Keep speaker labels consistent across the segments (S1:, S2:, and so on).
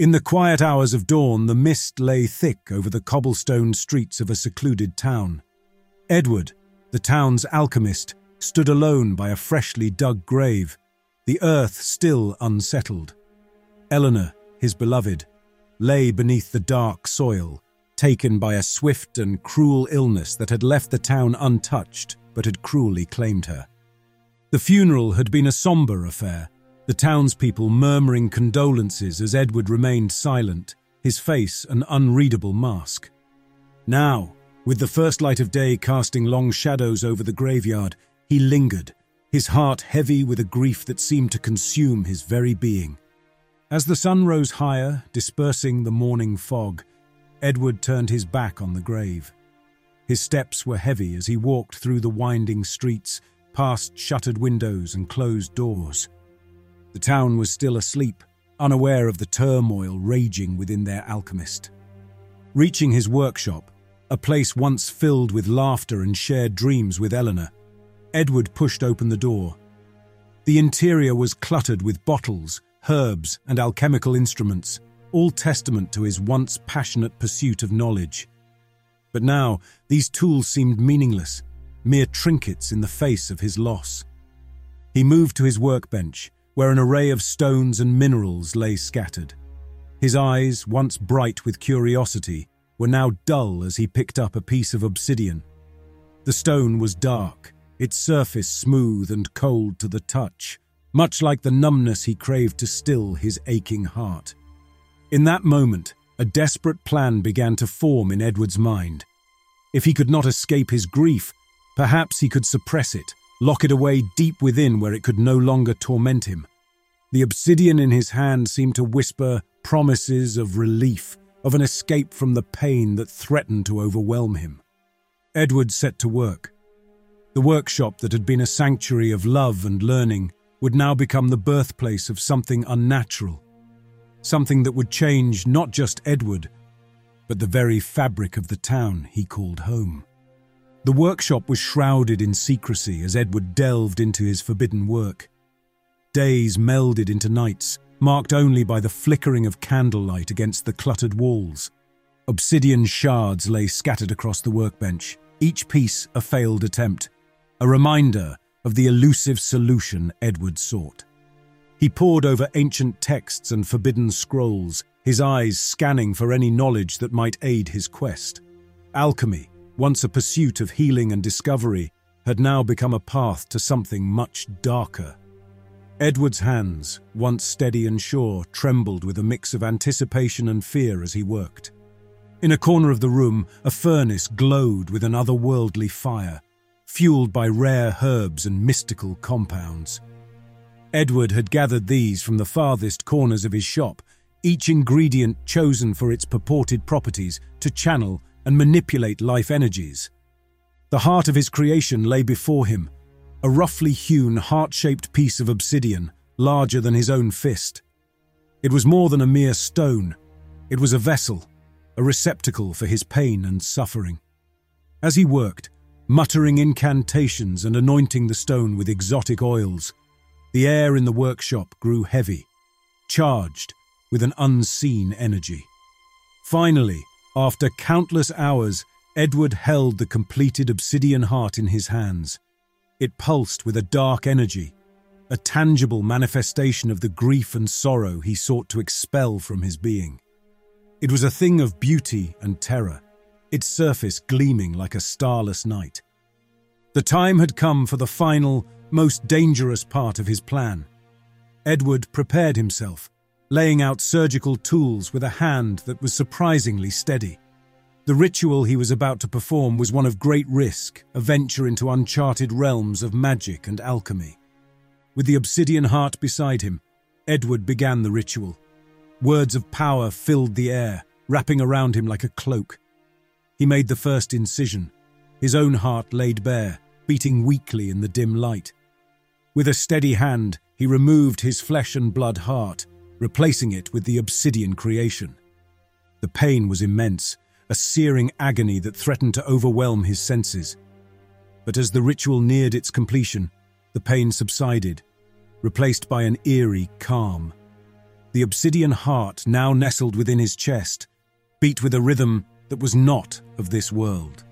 S1: In the quiet hours of dawn, the mist lay thick over the cobblestone streets of a secluded town. Edward, the town's alchemist, stood alone by a freshly dug grave, the earth still unsettled. Eleanor, his beloved, lay beneath the dark soil, taken by a swift and cruel illness that had left the town untouched but had cruelly claimed her. The funeral had been a sombre affair, the townspeople murmuring condolences as Edward remained silent, his face an unreadable mask. Now, with the first light of day casting long shadows over the graveyard, he lingered, his heart heavy with a grief that seemed to consume his very being. As the sun rose higher, dispersing the morning fog, Edward turned his back on the grave. His steps were heavy as he walked through the winding streets, past shuttered windows and closed doors. The town was still asleep, unaware of the turmoil raging within their alchemist. Reaching his workshop, a place once filled with laughter and shared dreams with Eleanor, Edward pushed open the door. The interior was cluttered with bottles, herbs, and alchemical instruments, all testament to his once passionate pursuit of knowledge. But now, these tools seemed meaningless, mere trinkets in the face of his loss. He moved to his workbench, where an array of stones and minerals lay scattered. His eyes, once bright with curiosity, were now dull as he picked up a piece of obsidian. The stone was dark, its surface smooth and cold to the touch, much like the numbness he craved to still his aching heart. In that moment, a desperate plan began to form in Edward's mind. If he could not escape his grief, perhaps he could suppress it, lock it away deep within where it could no longer torment him. The obsidian in his hand seemed to whisper promises of relief, of an escape from the pain that threatened to overwhelm him. Edward set to work. The workshop that had been a sanctuary of love and learning would now become the birthplace of something unnatural, something that would change not just Edward, but the very fabric of the town he called home. The workshop was shrouded in secrecy as Edward delved into his forbidden work. Days melded into nights, marked only by the flickering of candlelight against the cluttered walls. Obsidian shards lay scattered across the workbench, each piece a failed attempt, a reminder of the elusive solution Edward sought. He pored over ancient texts and forbidden scrolls, his eyes scanning for any knowledge that might aid his quest. Alchemy, once a pursuit of healing and discovery, had now become a path to something much darker Edward's hands, once steady and sure, trembled with a mix of anticipation and fear as he worked. In a corner of the room, a furnace glowed with an otherworldly fire, fueled by rare herbs and mystical compounds. Edward had gathered these from the farthest corners of his shop, each ingredient chosen for its purported properties to channel and manipulate life energies. The heart of his creation lay before him, a roughly hewn, heart-shaped piece of obsidian, larger than his own fist. It was more than a mere stone. It was a vessel, a receptacle for his pain and suffering. As he worked, muttering incantations and anointing the stone with exotic oils, the air in the workshop grew heavy, charged with an unseen energy. Finally, after countless hours, Edward held the completed obsidian heart in his hands. It pulsed with a dark energy, a tangible manifestation of the grief and sorrow he sought to expel from his being. It was a thing of beauty and terror, its surface gleaming like a starless night. The time had come for the final, most dangerous part of his plan. Edward prepared himself, laying out surgical tools with a hand that was surprisingly steady. The ritual he was about to perform was one of great risk, a venture into uncharted realms of magic and alchemy. With the obsidian heart beside him, Edward began the ritual. Words of power filled the air, wrapping around him like a cloak. He made the first incision, his own heart laid bare, beating weakly in the dim light. With a steady hand, he removed his flesh and blood heart, replacing it with the obsidian creation. The pain was immense, a searing agony that threatened to overwhelm his senses. But as the ritual neared its completion, the pain subsided, replaced by an eerie calm. The obsidian heart, now nestled within his chest, beat with a rhythm that was not of this world.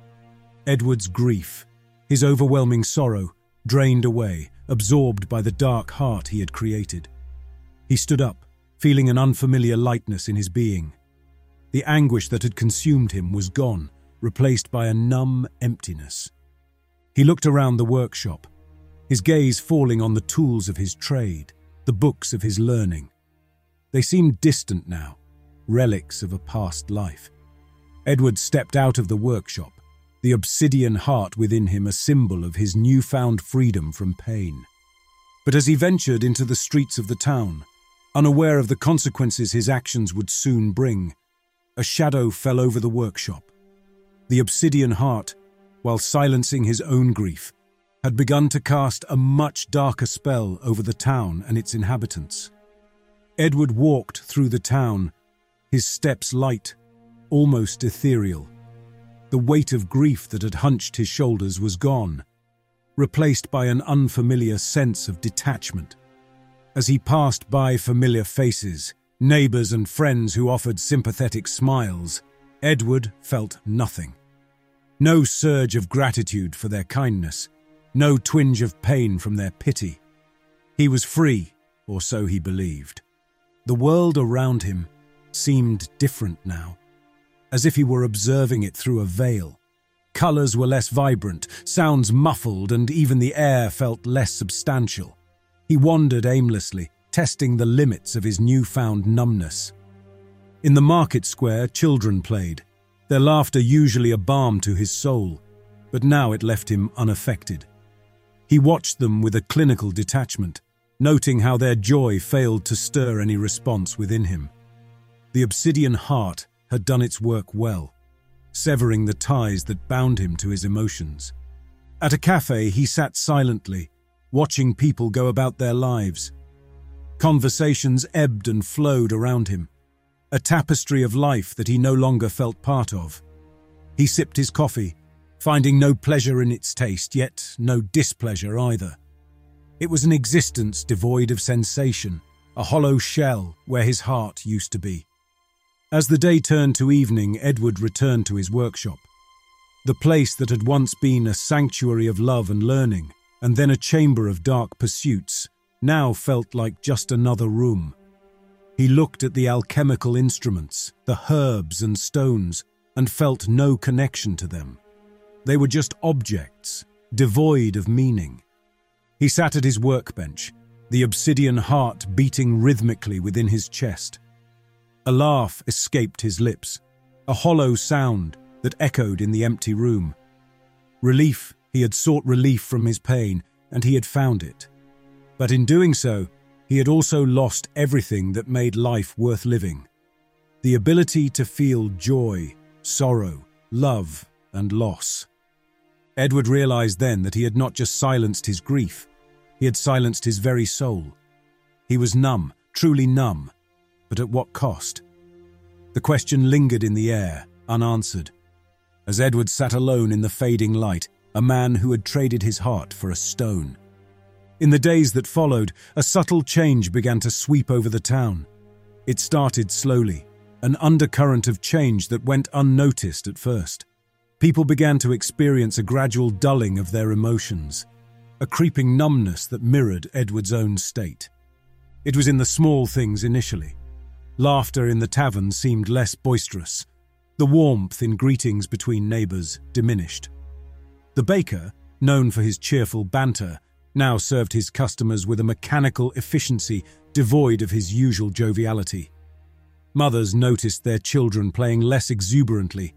S1: Edward's grief, his overwhelming sorrow, drained away, absorbed by the dark heart he had created. He stood up, feeling an unfamiliar lightness in his being. The anguish that had consumed him was gone, replaced by a numb emptiness. He looked around the workshop, his gaze falling on the tools of his trade, the books of his learning. They seemed distant now, relics of a past life. Edward stepped out of the workshop, the obsidian heart within him a symbol of his newfound freedom from pain. But as he ventured into the streets of the town, unaware of the consequences his actions would soon bring, a shadow fell over the workshop. The obsidian heart, while silencing his own grief, had begun to cast a much darker spell over the town and its inhabitants. Edward walked through the town, his steps light, almost ethereal. The weight of grief that had hunched his shoulders was gone, replaced by an unfamiliar sense of detachment. As he passed by familiar faces, neighbours and friends who offered sympathetic smiles, Edward felt nothing. No surge of gratitude for their kindness, no twinge of pain from their pity. He was free, or so he believed. The world around him seemed different now, as if he were observing it through a veil. Colours were less vibrant, sounds muffled, and even the air felt less substantial. He wandered aimlessly, testing the limits of his newfound numbness. In the market square, children played, their laughter usually a balm to his soul, but now it left him unaffected. He watched them with a clinical detachment, noting how their joy failed to stir any response within him. The obsidian heart had done its work well, severing the ties that bound him to his emotions. At a cafe, he sat silently, watching people go about their lives. Conversations ebbed and flowed around him, a tapestry of life that he no longer felt part of. He sipped his coffee, finding no pleasure in its taste, yet no displeasure either. It was an existence devoid of sensation, a hollow shell where his heart used to be. As the day turned to evening, Edward returned to his workshop. The place that had once been a sanctuary of love and learning, and then a chamber of dark pursuits, now felt like just another room. He looked at the alchemical instruments, the herbs and stones, and felt no connection to them. They were just objects, devoid of meaning. He sat at his workbench, the obsidian heart beating rhythmically within his chest. A laugh escaped his lips, a hollow sound that echoed in the empty room. Relief, he had sought relief from his pain, and he had found it. But in doing so, he had also lost everything that made life worth living. The ability to feel joy, sorrow, love, and loss. Edward realized then that he had not just silenced his grief, he had silenced his very soul. He was numb, truly numb, but at what cost? The question lingered in the air, unanswered. As Edward sat alone in the fading light, a man who had traded his heart for a stone. In the days that followed, a subtle change began to sweep over the town. It started slowly, an undercurrent of change that went unnoticed at first. People began to experience a gradual dulling of their emotions, a creeping numbness that mirrored Edward's own state. It was in the small things initially. Laughter in the tavern seemed less boisterous. The warmth in greetings between neighbours diminished. The baker, known for his cheerful banter, now served his customers with a mechanical efficiency devoid of his usual joviality. Mothers noticed their children playing less exuberantly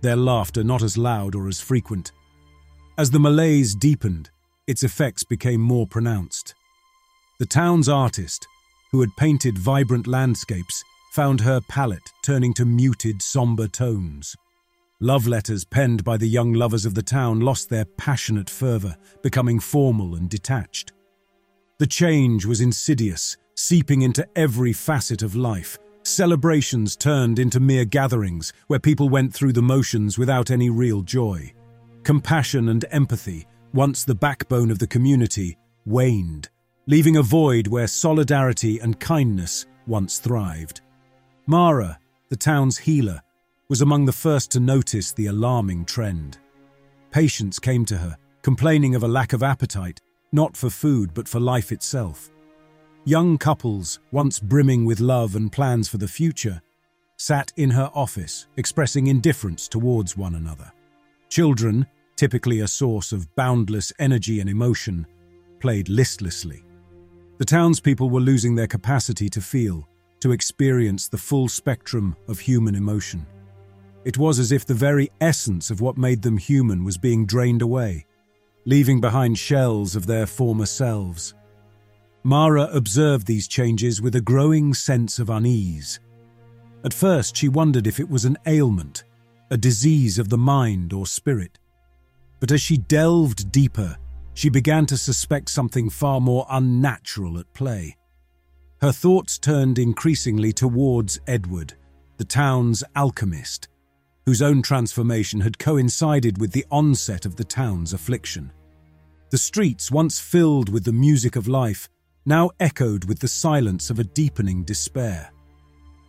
S1: their laughter not as loud or as frequent. As the malaise deepened, its effects became more pronounced. The town's artist, who had painted vibrant landscapes, found her palette turning to muted, somber tones. Love letters penned by the young lovers of the town lost their passionate fervour, becoming formal and detached. The change was insidious, seeping into every facet of life, Celebrations turned into mere gatherings where people went through the motions without any real joy. Compassion and empathy, once the backbone of the community, waned, leaving a void where solidarity and kindness once thrived. Mara, the town's healer, was among the first to notice the alarming trend. Patients came to her, complaining of a lack of appetite, not for food but for life itself. Young couples, once brimming with love and plans for the future, sat in her office, expressing indifference towards one another. Children, typically a source of boundless energy and emotion, played listlessly. The townspeople were losing their capacity to feel, to experience the full spectrum of human emotion. It was as if the very essence of what made them human was being drained away, leaving behind shells of their former selves. Mara observed these changes with a growing sense of unease. At first, she wondered if it was an ailment, a disease of the mind or spirit. But as she delved deeper, she began to suspect something far more unnatural at play. Her thoughts turned increasingly towards Edward, the town's alchemist, whose own transformation had coincided with the onset of the town's affliction. The streets, once filled with the music of life, now echoed with the silence of a deepening despair.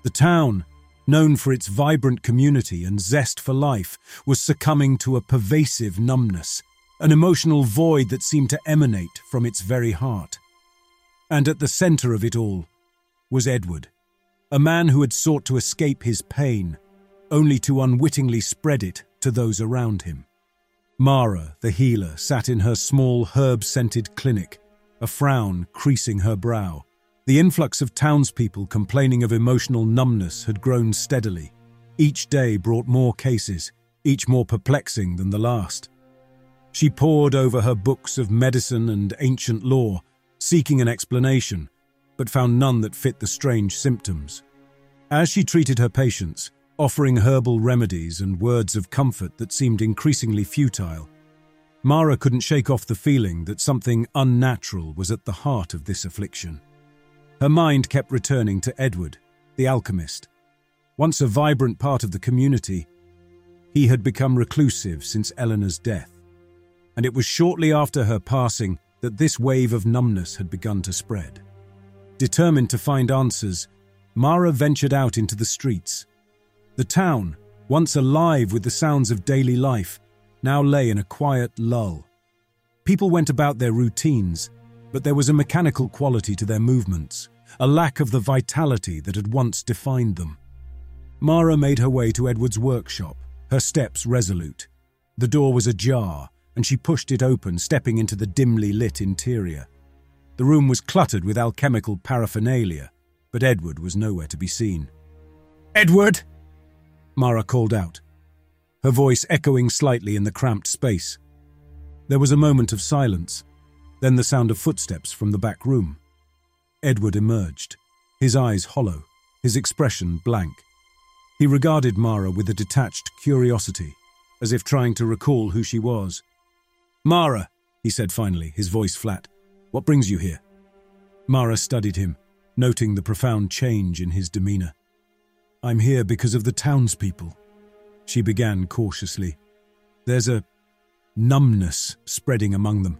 S1: The town, known for its vibrant community and zest for life, was succumbing to a pervasive numbness, an emotional void that seemed to emanate from its very heart. And at the center of it all was Edward, a man who had sought to escape his pain, only to unwittingly spread it to those around him. Mara, the healer, sat in her small herb-scented clinic, a frown creasing her brow. The influx of townspeople complaining of emotional numbness had grown steadily. Each day brought more cases, each more perplexing than the last. She pored over her books of medicine and ancient lore, seeking an explanation, but found none that fit the strange symptoms. As she treated her patients, offering herbal remedies and words of comfort that seemed increasingly futile, Mara couldn't shake off the feeling that something unnatural was at the heart of this affliction. Her mind kept returning to Edward, the alchemist. Once a vibrant part of the community, he had become reclusive since Eleanor's death, and it was shortly after her passing that this wave of numbness had begun to spread. Determined to find answers, Mara ventured out into the streets. The town, once alive with the sounds of daily life, now lay in a quiet lull. People went about their routines, but there was a mechanical quality to their movements, a lack of the vitality that had once defined them. Mara made her way to Edward's workshop, her steps resolute. The door was ajar, and she pushed it open, stepping into the dimly lit interior. The room was cluttered with alchemical paraphernalia, but Edward was nowhere to be seen. Edward! Mara called out, her voice echoing slightly in the cramped space. There was a moment of silence, then the sound of footsteps from the back room. Edward emerged, his eyes hollow, his expression blank. He regarded Mara with a detached curiosity, as if trying to recall who she was. Mara, he said finally, his voice flat, what brings you here? Mara studied him, noting the profound change in his demeanor. I'm here because of the townspeople, she began cautiously. There's a numbness spreading among them.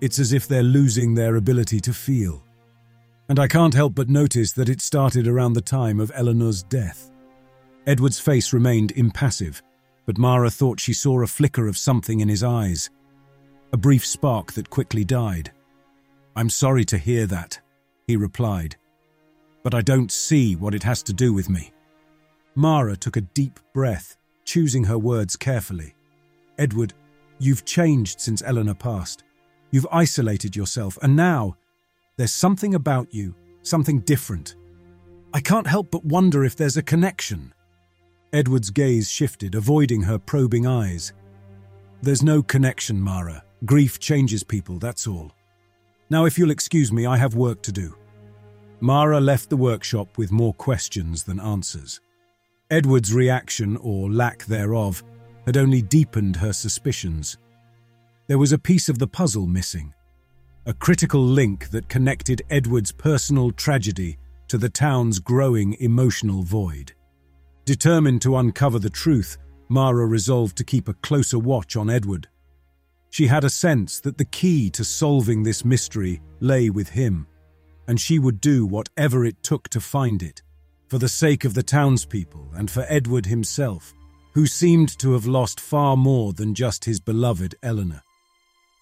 S1: It's as if they're losing their ability to feel. And I can't help but notice that it started around the time of Eleanor's death. Edward's face remained impassive, but Mara thought she saw a flicker of something in his eyes. A brief spark that quickly died. I'm sorry to hear that, he replied. But I don't see what it has to do with me. Mara took a deep breath, choosing her words carefully. Edward, you've changed since Eleanor passed. You've isolated yourself, and now there's something about you, something different. I can't help but wonder if there's a connection. Edward's gaze shifted, avoiding her probing eyes. There's no connection, Mara. Grief changes people, that's all. Now, if you'll excuse me, I have work to do. Mara left the workshop with more questions than answers. Edward's reaction, or lack thereof, had only deepened her suspicions. There was a piece of the puzzle missing, a critical link that connected Edward's personal tragedy to the town's growing emotional void. Determined to uncover the truth, Mara resolved to keep a closer watch on Edward. She had a sense that the key to solving this mystery lay with him. And she would do whatever it took to find it, for the sake of the townspeople and for Edward himself, who seemed to have lost far more than just his beloved Eleanor.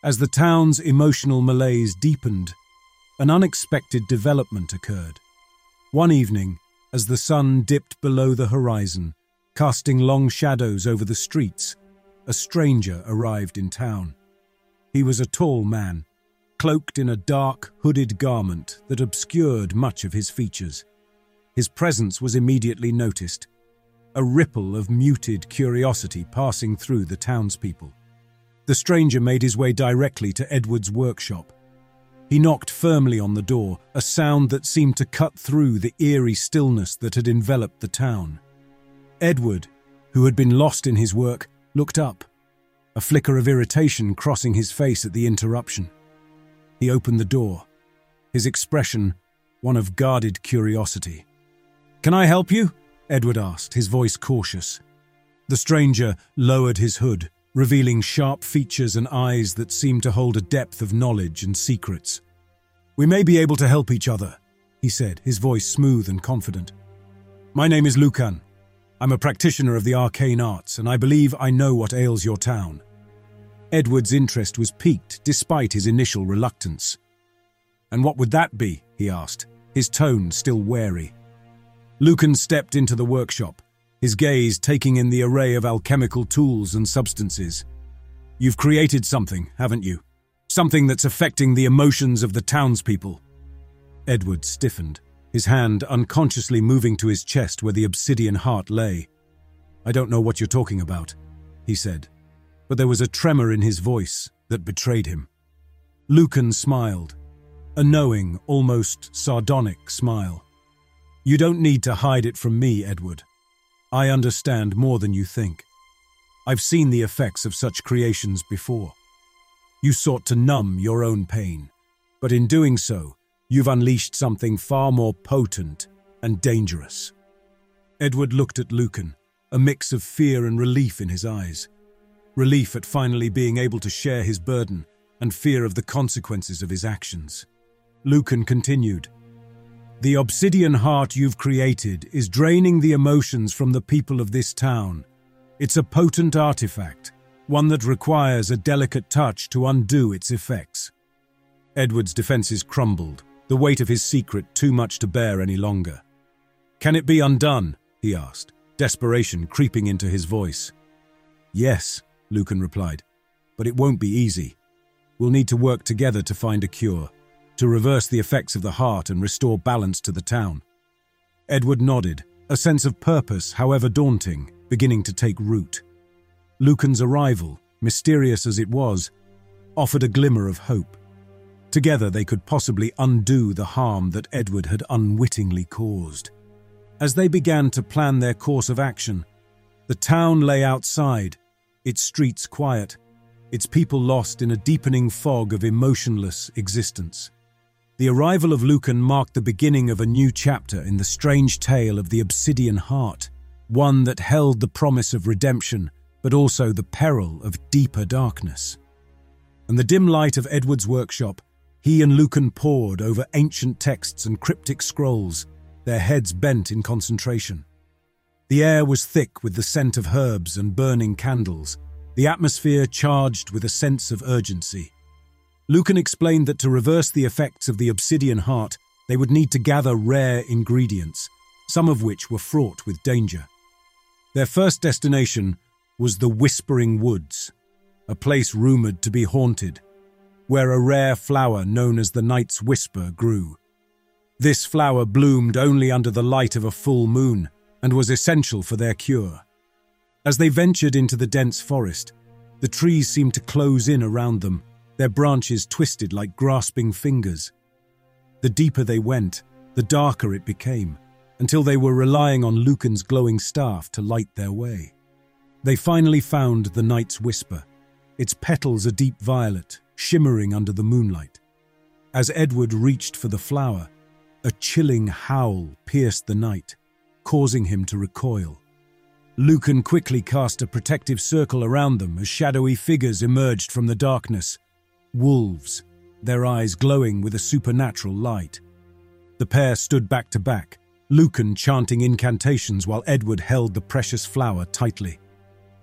S1: As the town's emotional malaise deepened, an unexpected development occurred. One evening, as the sun dipped below the horizon, casting long shadows over the streets, a stranger arrived in town. He was a tall man, cloaked in a dark, hooded garment that obscured much of his features. His presence was immediately noticed, a ripple of muted curiosity passing through the townspeople. The stranger made his way directly to Edward's workshop. He knocked firmly on the door, a sound that seemed to cut through the eerie stillness that had enveloped the town. Edward, who had been lost in his work, looked up, a flicker of irritation crossing his face at the interruption. He opened the door, his expression one of guarded curiosity. Can I help you? Edward asked, his voice cautious. The stranger lowered his hood, revealing sharp features and eyes that seemed to hold a depth of knowledge and secrets. We may be able to help each other, he said, his voice smooth and confident. My name is Lucan. I'm a practitioner of the arcane arts, and I believe I know what ails your town. Edward's interest was piqued despite his initial reluctance. And what would that be? he asked, his tone still wary. Lucan stepped into the workshop, his gaze taking in the array of alchemical tools and substances. You've created something, haven't you? Something that's affecting the emotions of the townspeople. Edward stiffened his hand unconsciously moving to his chest where the obsidian heart lay. I don't know what you're talking about, he said, but there was a tremor in his voice that betrayed him. Lucan smiled, a knowing, almost sardonic smile. You don't need to hide it from me, Edward. I understand more than you think. I've seen the effects of such creations before. You sought to numb your own pain, but in doing so, You've unleashed something far more potent and dangerous. Edward looked at Lucan, a mix of fear and relief in his eyes. Relief at finally being able to share his burden, and fear of the consequences of his actions. Lucan continued, The obsidian heart you've created is draining the emotions from the people of this town. It's a potent artifact, one that requires a delicate touch to undo its effects. Edward's defenses crumbled, the weight of his secret too much to bear any longer. Can it be undone? he asked, desperation creeping into his voice. Yes, Lucan replied, but it won't be easy. We'll need to work together to find a cure, to reverse the effects of the heart and restore balance to the town. Edward nodded, a sense of purpose, however daunting, beginning to take root. Lucan's arrival, mysterious as it was, offered a glimmer of hope. Together they could possibly undo the harm that Edward had unwittingly caused. As they began to plan their course of action, the town lay outside, its streets quiet, its people lost in a deepening fog of emotionless existence. The arrival of Lucan marked the beginning of a new chapter in the strange tale of the Obsidian Heart, one that held the promise of redemption, but also the peril of deeper darkness. And the dim light of Edward's workshop he and Lucan pored over ancient texts and cryptic scrolls, their heads bent in concentration. The air was thick with the scent of herbs and burning candles, the atmosphere charged with a sense of urgency. Lucan explained that to reverse the effects of the obsidian heart, they would need to gather rare ingredients, some of which were fraught with danger. Their first destination was the Whispering Woods, a place rumoured to be haunted where a rare flower known as the Night's Whisper grew. This flower bloomed only under the light of a full moon and was essential for their cure. As they ventured into the dense forest, the trees seemed to close in around them, their branches twisted like grasping fingers. The deeper they went, the darker it became, until they were relying on Lucan's glowing staff to light their way. They finally found the Night's Whisper, its petals a deep violet, shimmering under the moonlight. As Edward reached for the flower, a chilling howl pierced the night, causing him to recoil. Lucan quickly cast a protective circle around them as shadowy figures emerged from the darkness. Wolves, their eyes glowing with a supernatural light. The pair stood back to back, Lucan chanting incantations while Edward held the precious flower tightly.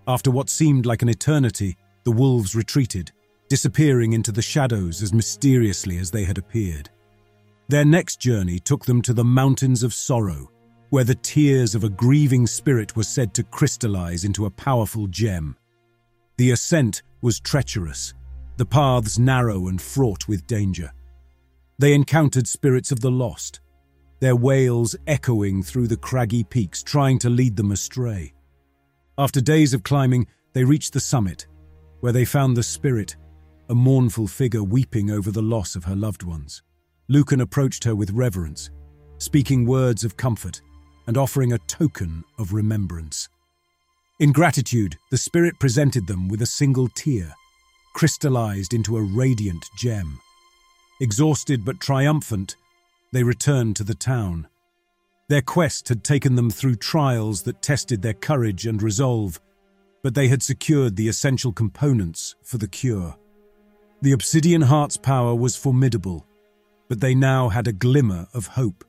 S1: After what seemed like an eternity, the wolves retreated, disappearing into the shadows as mysteriously as they had appeared. Their next journey took them to the Mountains of Sorrow, where the tears of a grieving spirit were said to crystallize into a powerful gem. The ascent was treacherous, the paths narrow and fraught with danger. They encountered spirits of the lost, their wails echoing through the craggy peaks, trying to lead them astray. After days of climbing, they reached the summit, where they found the spirit, a mournful figure weeping over the loss of her loved ones. Lucan approached her with reverence, speaking words of comfort and offering a token of remembrance. In gratitude, the spirit presented them with a single tear, crystallized into a radiant gem. Exhausted but triumphant, they returned to the town. Their quest had taken them through trials that tested their courage and resolve, but they had secured the essential components for the cure. The Obsidian Heart's power was formidable, but they now had a glimmer of hope.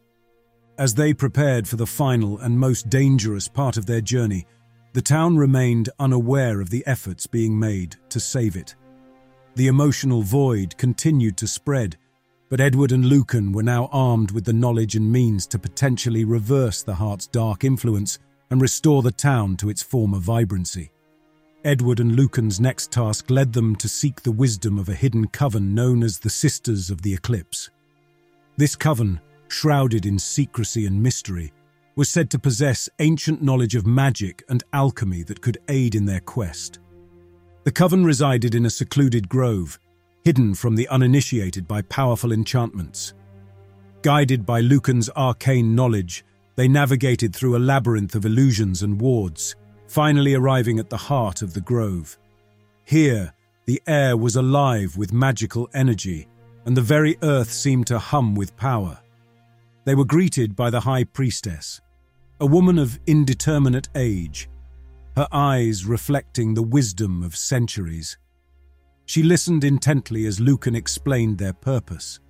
S1: As they prepared for the final and most dangerous part of their journey, the town remained unaware of the efforts being made to save it. The emotional void continued to spread, but Edward and Lucan were now armed with the knowledge and means to potentially reverse the heart's dark influence and restore the town to its former vibrancy. Edward and Lucan's next task led them to seek the wisdom of a hidden coven known as the Sisters of the Eclipse. This coven shrouded in secrecy and mystery, was said to possess ancient knowledge of magic and alchemy that could aid in their quest. The coven resided in a secluded grove, hidden from the uninitiated by powerful enchantments. Guided by Lucan's arcane knowledge, they navigated through a labyrinth of illusions and wards, finally arriving at the heart of the grove. Here, the air was alive with magical energy, and the very earth seemed to hum with power. They were greeted by the High Priestess, a woman of indeterminate age, her eyes reflecting the wisdom of centuries. She listened intently as Lucan explained their purpose,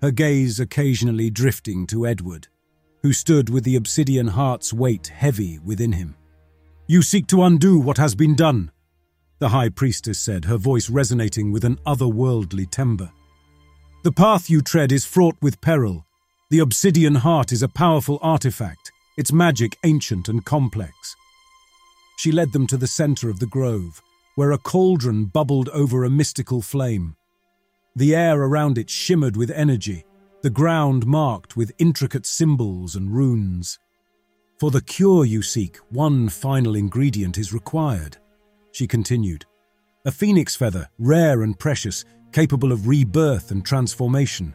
S1: her gaze occasionally drifting to Edward, who stood with the obsidian heart's weight heavy within him. You seek to undo what has been done, the High Priestess said, her voice resonating with an otherworldly timbre. The path you tread is fraught with peril, the obsidian heart is a powerful artifact, its magic ancient and complex. She led them to the center of the grove, where a cauldron bubbled over a mystical flame. The air around it shimmered with energy, the ground marked with intricate symbols and runes. For the cure you seek, one final ingredient is required, she continued. A phoenix feather, rare and precious, capable of rebirth and transformation.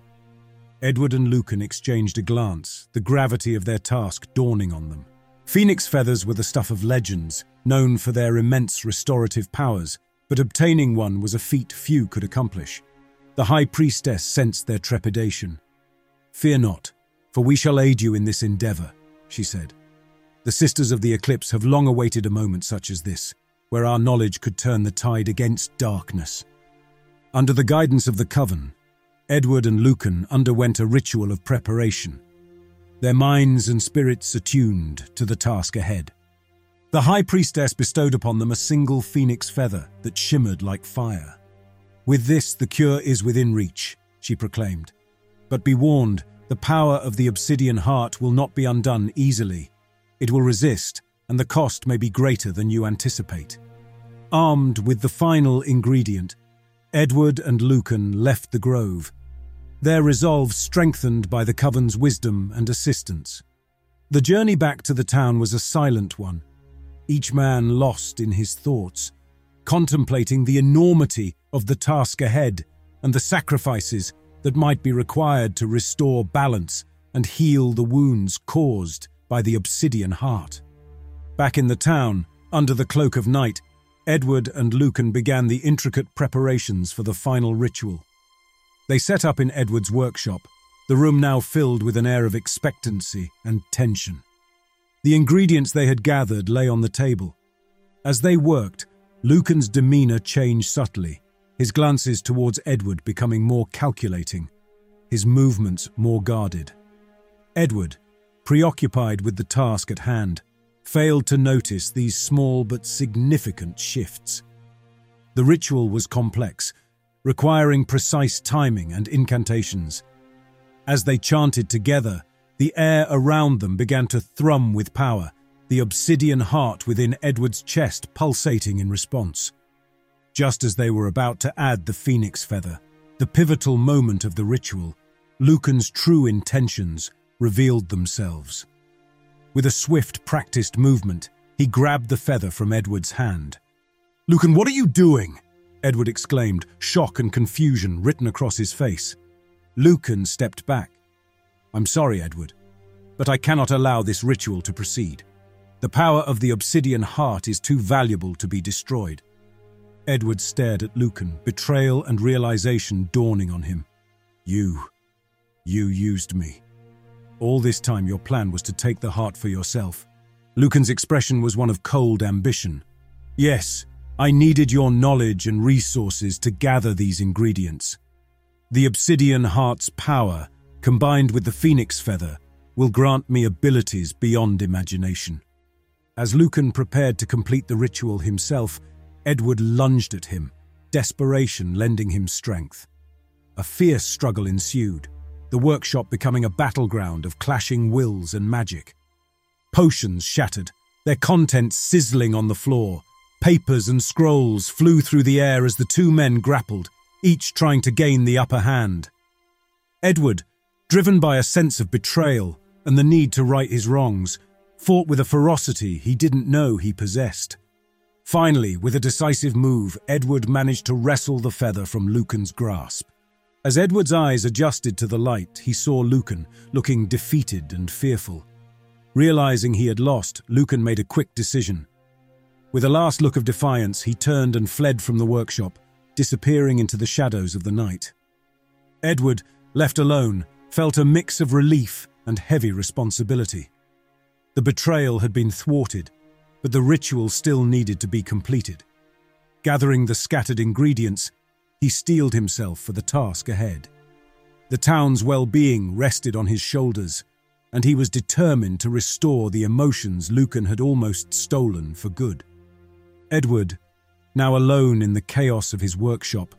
S1: Edward and Lucan exchanged a glance, the gravity of their task dawning on them. Phoenix feathers were the stuff of legends, known for their immense restorative powers, but obtaining one was a feat few could accomplish. The High Priestess sensed their trepidation. Fear not, for we shall aid you in this endeavor, she said. The Sisters of the Eclipse have long awaited a moment such as this, where our knowledge could turn the tide against darkness. Under the guidance of the Coven, Edward and Lucan underwent a ritual of preparation, their minds and spirits attuned to the task ahead. The High Priestess bestowed upon them a single phoenix feather that shimmered like fire. With this, the cure is within reach, she proclaimed. But be warned, the power of the obsidian heart will not be undone easily. It will resist, and the cost may be greater than you anticipate. Armed with the final ingredient, Edward and Lucan left the grove, their resolve strengthened by the Coven's wisdom and assistance. The journey back to the town was a silent one, each man lost in his thoughts, contemplating the enormity of the task ahead and the sacrifices that might be required to restore balance and heal the wounds caused by the obsidian heart. Back in the town, under the cloak of night, Edward and Lucan began the intricate preparations for the final ritual. They set up in Edward's workshop, the room now filled with an air of expectancy and tension. The ingredients they had gathered lay on the table. As they worked, Lucan's demeanour changed subtly, his glances towards Edward becoming more calculating, his movements more guarded. Edward, preoccupied with the task at hand, failed to notice these small but significant shifts. The ritual was complex, requiring precise timing and incantations. As they chanted together, the air around them began to thrum with power, the obsidian heart within Edward's chest pulsating in response. Just as they were about to add the phoenix feather, the pivotal moment of the ritual, Lucan's true intentions revealed themselves. With a swift, practiced movement, he grabbed the feather from Edward's hand. Lucan, what are you doing? Edward exclaimed, shock and confusion written across his face. Lucan stepped back. I'm sorry, Edward, but I cannot allow this ritual to proceed. The power of the obsidian heart is too valuable to be destroyed. Edward stared at Lucan, betrayal and realization dawning on him. You, you used me. All this time your plan was to take the heart for yourself. Lucan's expression was one of cold ambition. Yes, I needed your knowledge and resources to gather these ingredients. The obsidian heart's power, combined with the phoenix feather, will grant me abilities beyond imagination. As Lucan prepared to complete the ritual himself, Edward lunged at him, desperation lending him strength. A fierce struggle ensued the workshop becoming a battleground of clashing wills and magic. Potions shattered, their contents sizzling on the floor. Papers and scrolls flew through the air as the two men grappled, each trying to gain the upper hand. Edward, driven by a sense of betrayal and the need to right his wrongs, fought with a ferocity he didn't know he possessed. Finally, with a decisive move, Edward managed to wrestle the feather from Lucan's grasp. As Edward's eyes adjusted to the light, he saw Lucan, looking defeated and fearful. Realizing he had lost, Lucan made a quick decision. With a last look of defiance, he turned and fled from the workshop, disappearing into the shadows of the night. Edward, left alone, felt a mix of relief and heavy responsibility. The betrayal had been thwarted, but the ritual still needed to be completed. Gathering the scattered ingredients, he steeled himself for the task ahead. The town's well-being rested on his shoulders, and he was determined to restore the emotions Lucan had almost stolen for good. Edward, now alone in the chaos of his workshop,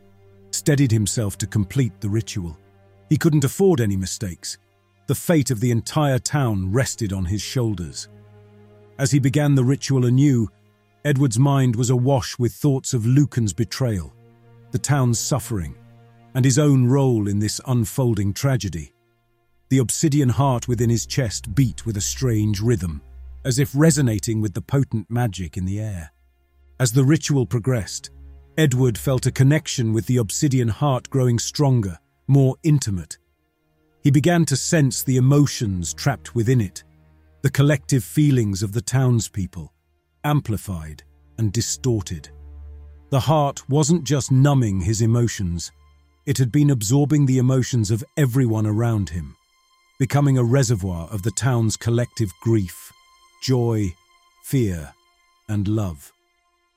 S1: steadied himself to complete the ritual. He couldn't afford any mistakes. The fate of the entire town rested on his shoulders. As he began the ritual anew, Edward's mind was awash with thoughts of Lucan's betrayal the town's suffering, and his own role in this unfolding tragedy. The obsidian heart within his chest beat with a strange rhythm, as if resonating with the potent magic in the air. As the ritual progressed, Edward felt a connection with the obsidian heart growing stronger, more intimate. He began to sense the emotions trapped within it, the collective feelings of the townspeople, amplified and distorted. The heart wasn't just numbing his emotions, it had been absorbing the emotions of everyone around him, becoming a reservoir of the town's collective grief, joy, fear, and love.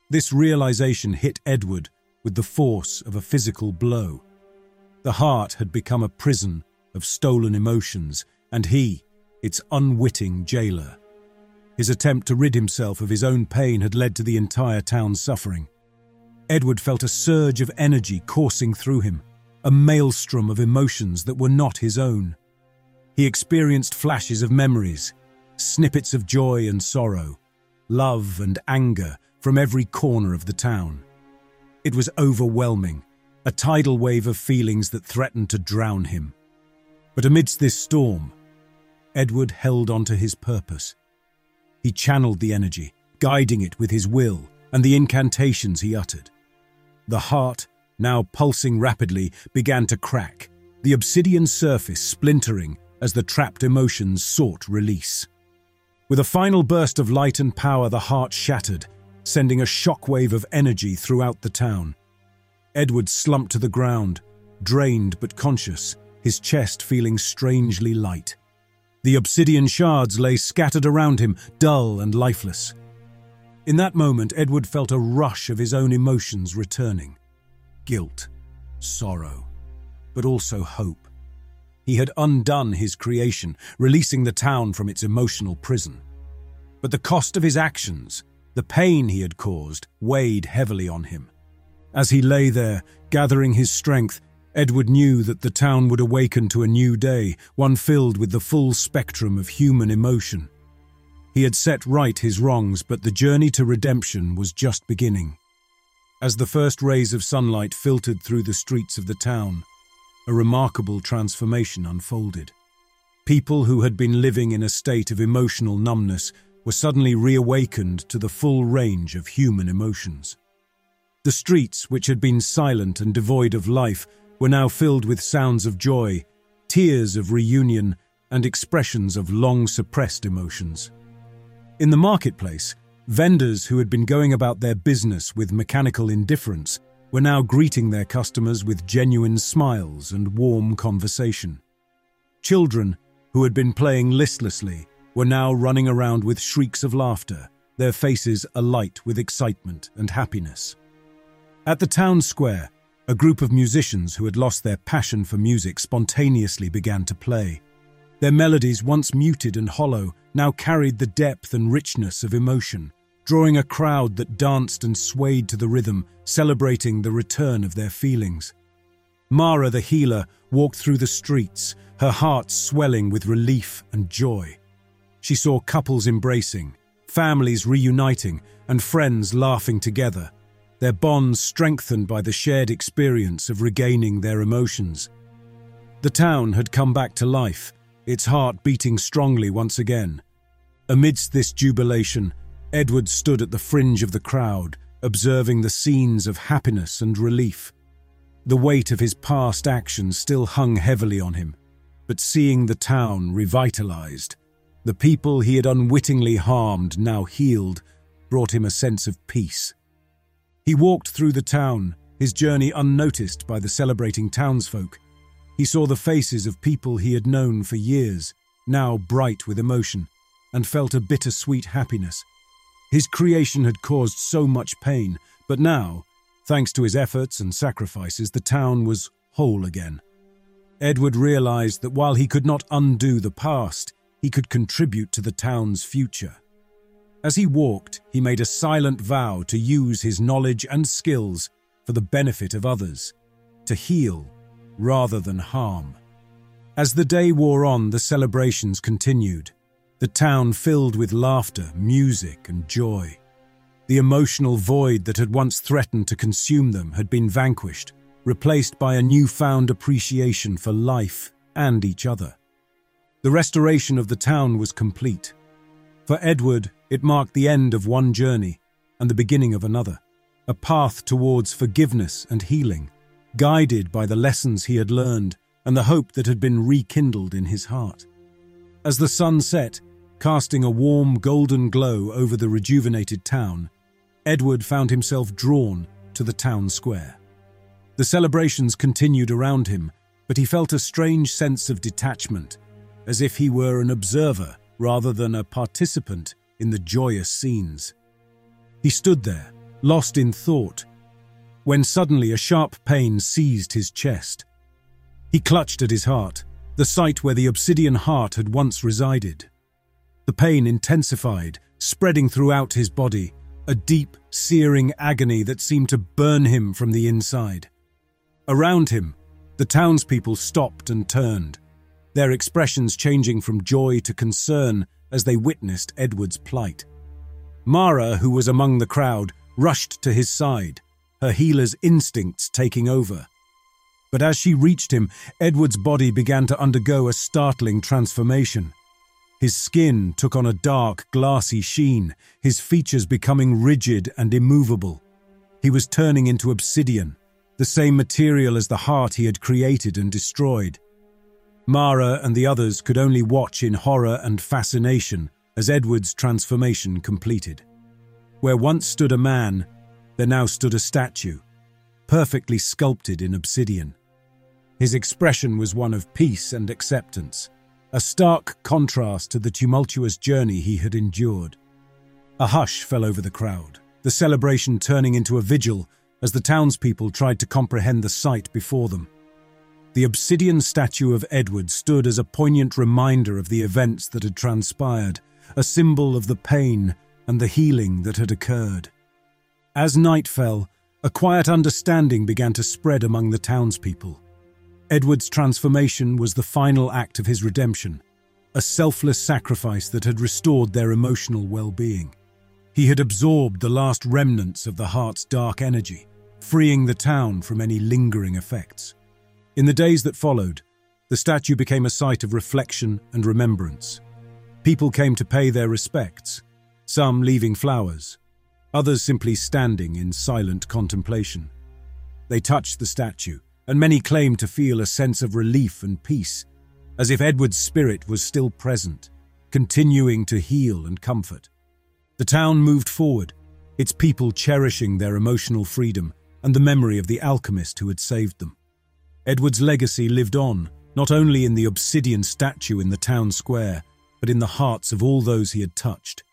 S1: This realization hit Edward with the force of a physical blow. The heart had become a prison of stolen emotions, and he, its unwitting jailer. His attempt to rid himself of his own pain had led to the entire town's suffering. Edward felt a surge of energy coursing through him, a maelstrom of emotions that were not his own. He experienced flashes of memories, snippets of joy and sorrow, love and anger from every corner of the town. It was overwhelming, a tidal wave of feelings that threatened to drown him. But amidst this storm, Edward held on to his purpose. He channeled the energy, guiding it with his will and the incantations he uttered. The heart, now pulsing rapidly, began to crack, the obsidian surface splintering as the trapped emotions sought release. With a final burst of light and power, the heart shattered, sending a shockwave of energy throughout the town. Edward slumped to the ground, drained but conscious, his chest feeling strangely light. The obsidian shards lay scattered around him, dull and lifeless. In that moment, Edward felt a rush of his own emotions returning guilt, sorrow, but also hope. He had undone his creation, releasing the town from its emotional prison. But the cost of his actions, the pain he had caused, weighed heavily on him. As he lay there, gathering his strength, Edward knew that the town would awaken to a new day, one filled with the full spectrum of human emotion. He had set right his wrongs, but the journey to redemption was just beginning. As the first rays of sunlight filtered through the streets of the town, a remarkable transformation unfolded. People who had been living in a state of emotional numbness were suddenly reawakened to the full range of human emotions. The streets, which had been silent and devoid of life, were now filled with sounds of joy, tears of reunion, and expressions of long suppressed emotions. In the marketplace, vendors who had been going about their business with mechanical indifference were now greeting their customers with genuine smiles and warm conversation. Children, who had been playing listlessly, were now running around with shrieks of laughter, their faces alight with excitement and happiness. At the town square, a group of musicians who had lost their passion for music spontaneously began to play. Their melodies, once muted and hollow, now carried the depth and richness of emotion, drawing a crowd that danced and swayed to the rhythm, celebrating the return of their feelings. Mara the healer walked through the streets, her heart swelling with relief and joy. She saw couples embracing, families reuniting, and friends laughing together, their bonds strengthened by the shared experience of regaining their emotions. The town had come back to life, its heart beating strongly once again. Amidst this jubilation, Edward stood at the fringe of the crowd, observing the scenes of happiness and relief. The weight of his past actions still hung heavily on him, but seeing the town revitalized, the people he had unwittingly harmed now healed, brought him a sense of peace. He walked through the town, his journey unnoticed by the celebrating townsfolk, he saw the faces of people he had known for years, now bright with emotion, and felt a bittersweet happiness. His creation had caused so much pain, but now, thanks to his efforts and sacrifices, the town was whole again. Edward realized that while he could not undo the past, he could contribute to the town's future. As he walked, he made a silent vow to use his knowledge and skills for the benefit of others, to heal rather than harm. As the day wore on, the celebrations continued, the town filled with laughter, music, and joy. The emotional void that had once threatened to consume them had been vanquished, replaced by a newfound appreciation for life and each other. The restoration of the town was complete. For Edward, it marked the end of one journey and the beginning of another, a path towards forgiveness and healing guided by the lessons he had learned and the hope that had been rekindled in his heart. As the sun set, casting a warm golden glow over the rejuvenated town, Edward found himself drawn to the town square. The celebrations continued around him, but he felt a strange sense of detachment, as if he were an observer rather than a participant in the joyous scenes. He stood there, lost in thought, when suddenly a sharp pain seized his chest. He clutched at his heart, the site where the obsidian heart had once resided. The pain intensified, spreading throughout his body, a deep, searing agony that seemed to burn him from the inside. Around him, the townspeople stopped and turned, their expressions changing from joy to concern as they witnessed Edward's plight. Mara, who was among the crowd, rushed to his side, her healer's instincts taking over. But as she reached him, Edward's body began to undergo a startling transformation. His skin took on a dark, glassy sheen, his features becoming rigid and immovable. He was turning into obsidian, the same material as the heart he had created and destroyed. Mara and the others could only watch in horror and fascination as Edward's transformation completed. Where once stood a man, there now stood a statue, perfectly sculpted in obsidian. His expression was one of peace and acceptance, a stark contrast to the tumultuous journey he had endured. A hush fell over the crowd, the celebration turning into a vigil as the townspeople tried to comprehend the sight before them. the obsidian statue of Edward stood as a poignant reminder of the events that had transpired, a symbol of the pain and the healing that had occurred. As night fell, a quiet understanding began to spread among the townspeople. Edward's transformation was the final act of his redemption, a selfless sacrifice that had restored their emotional well-being. He had absorbed the last remnants of the heart's dark energy, freeing the town from any lingering effects. In the days that followed, the statue became a site of reflection and remembrance. People came to pay their respects, some leaving flowers, others simply standing in silent contemplation. They touched the statue, and many claimed to feel a sense of relief and peace, as if Edward's spirit was still present, continuing to heal and comfort. The town moved forward, its people cherishing their emotional freedom and the memory of the alchemist who had saved them. Edward's legacy lived on, not only in the obsidian statue in the town square, but in the hearts of all those he had touched.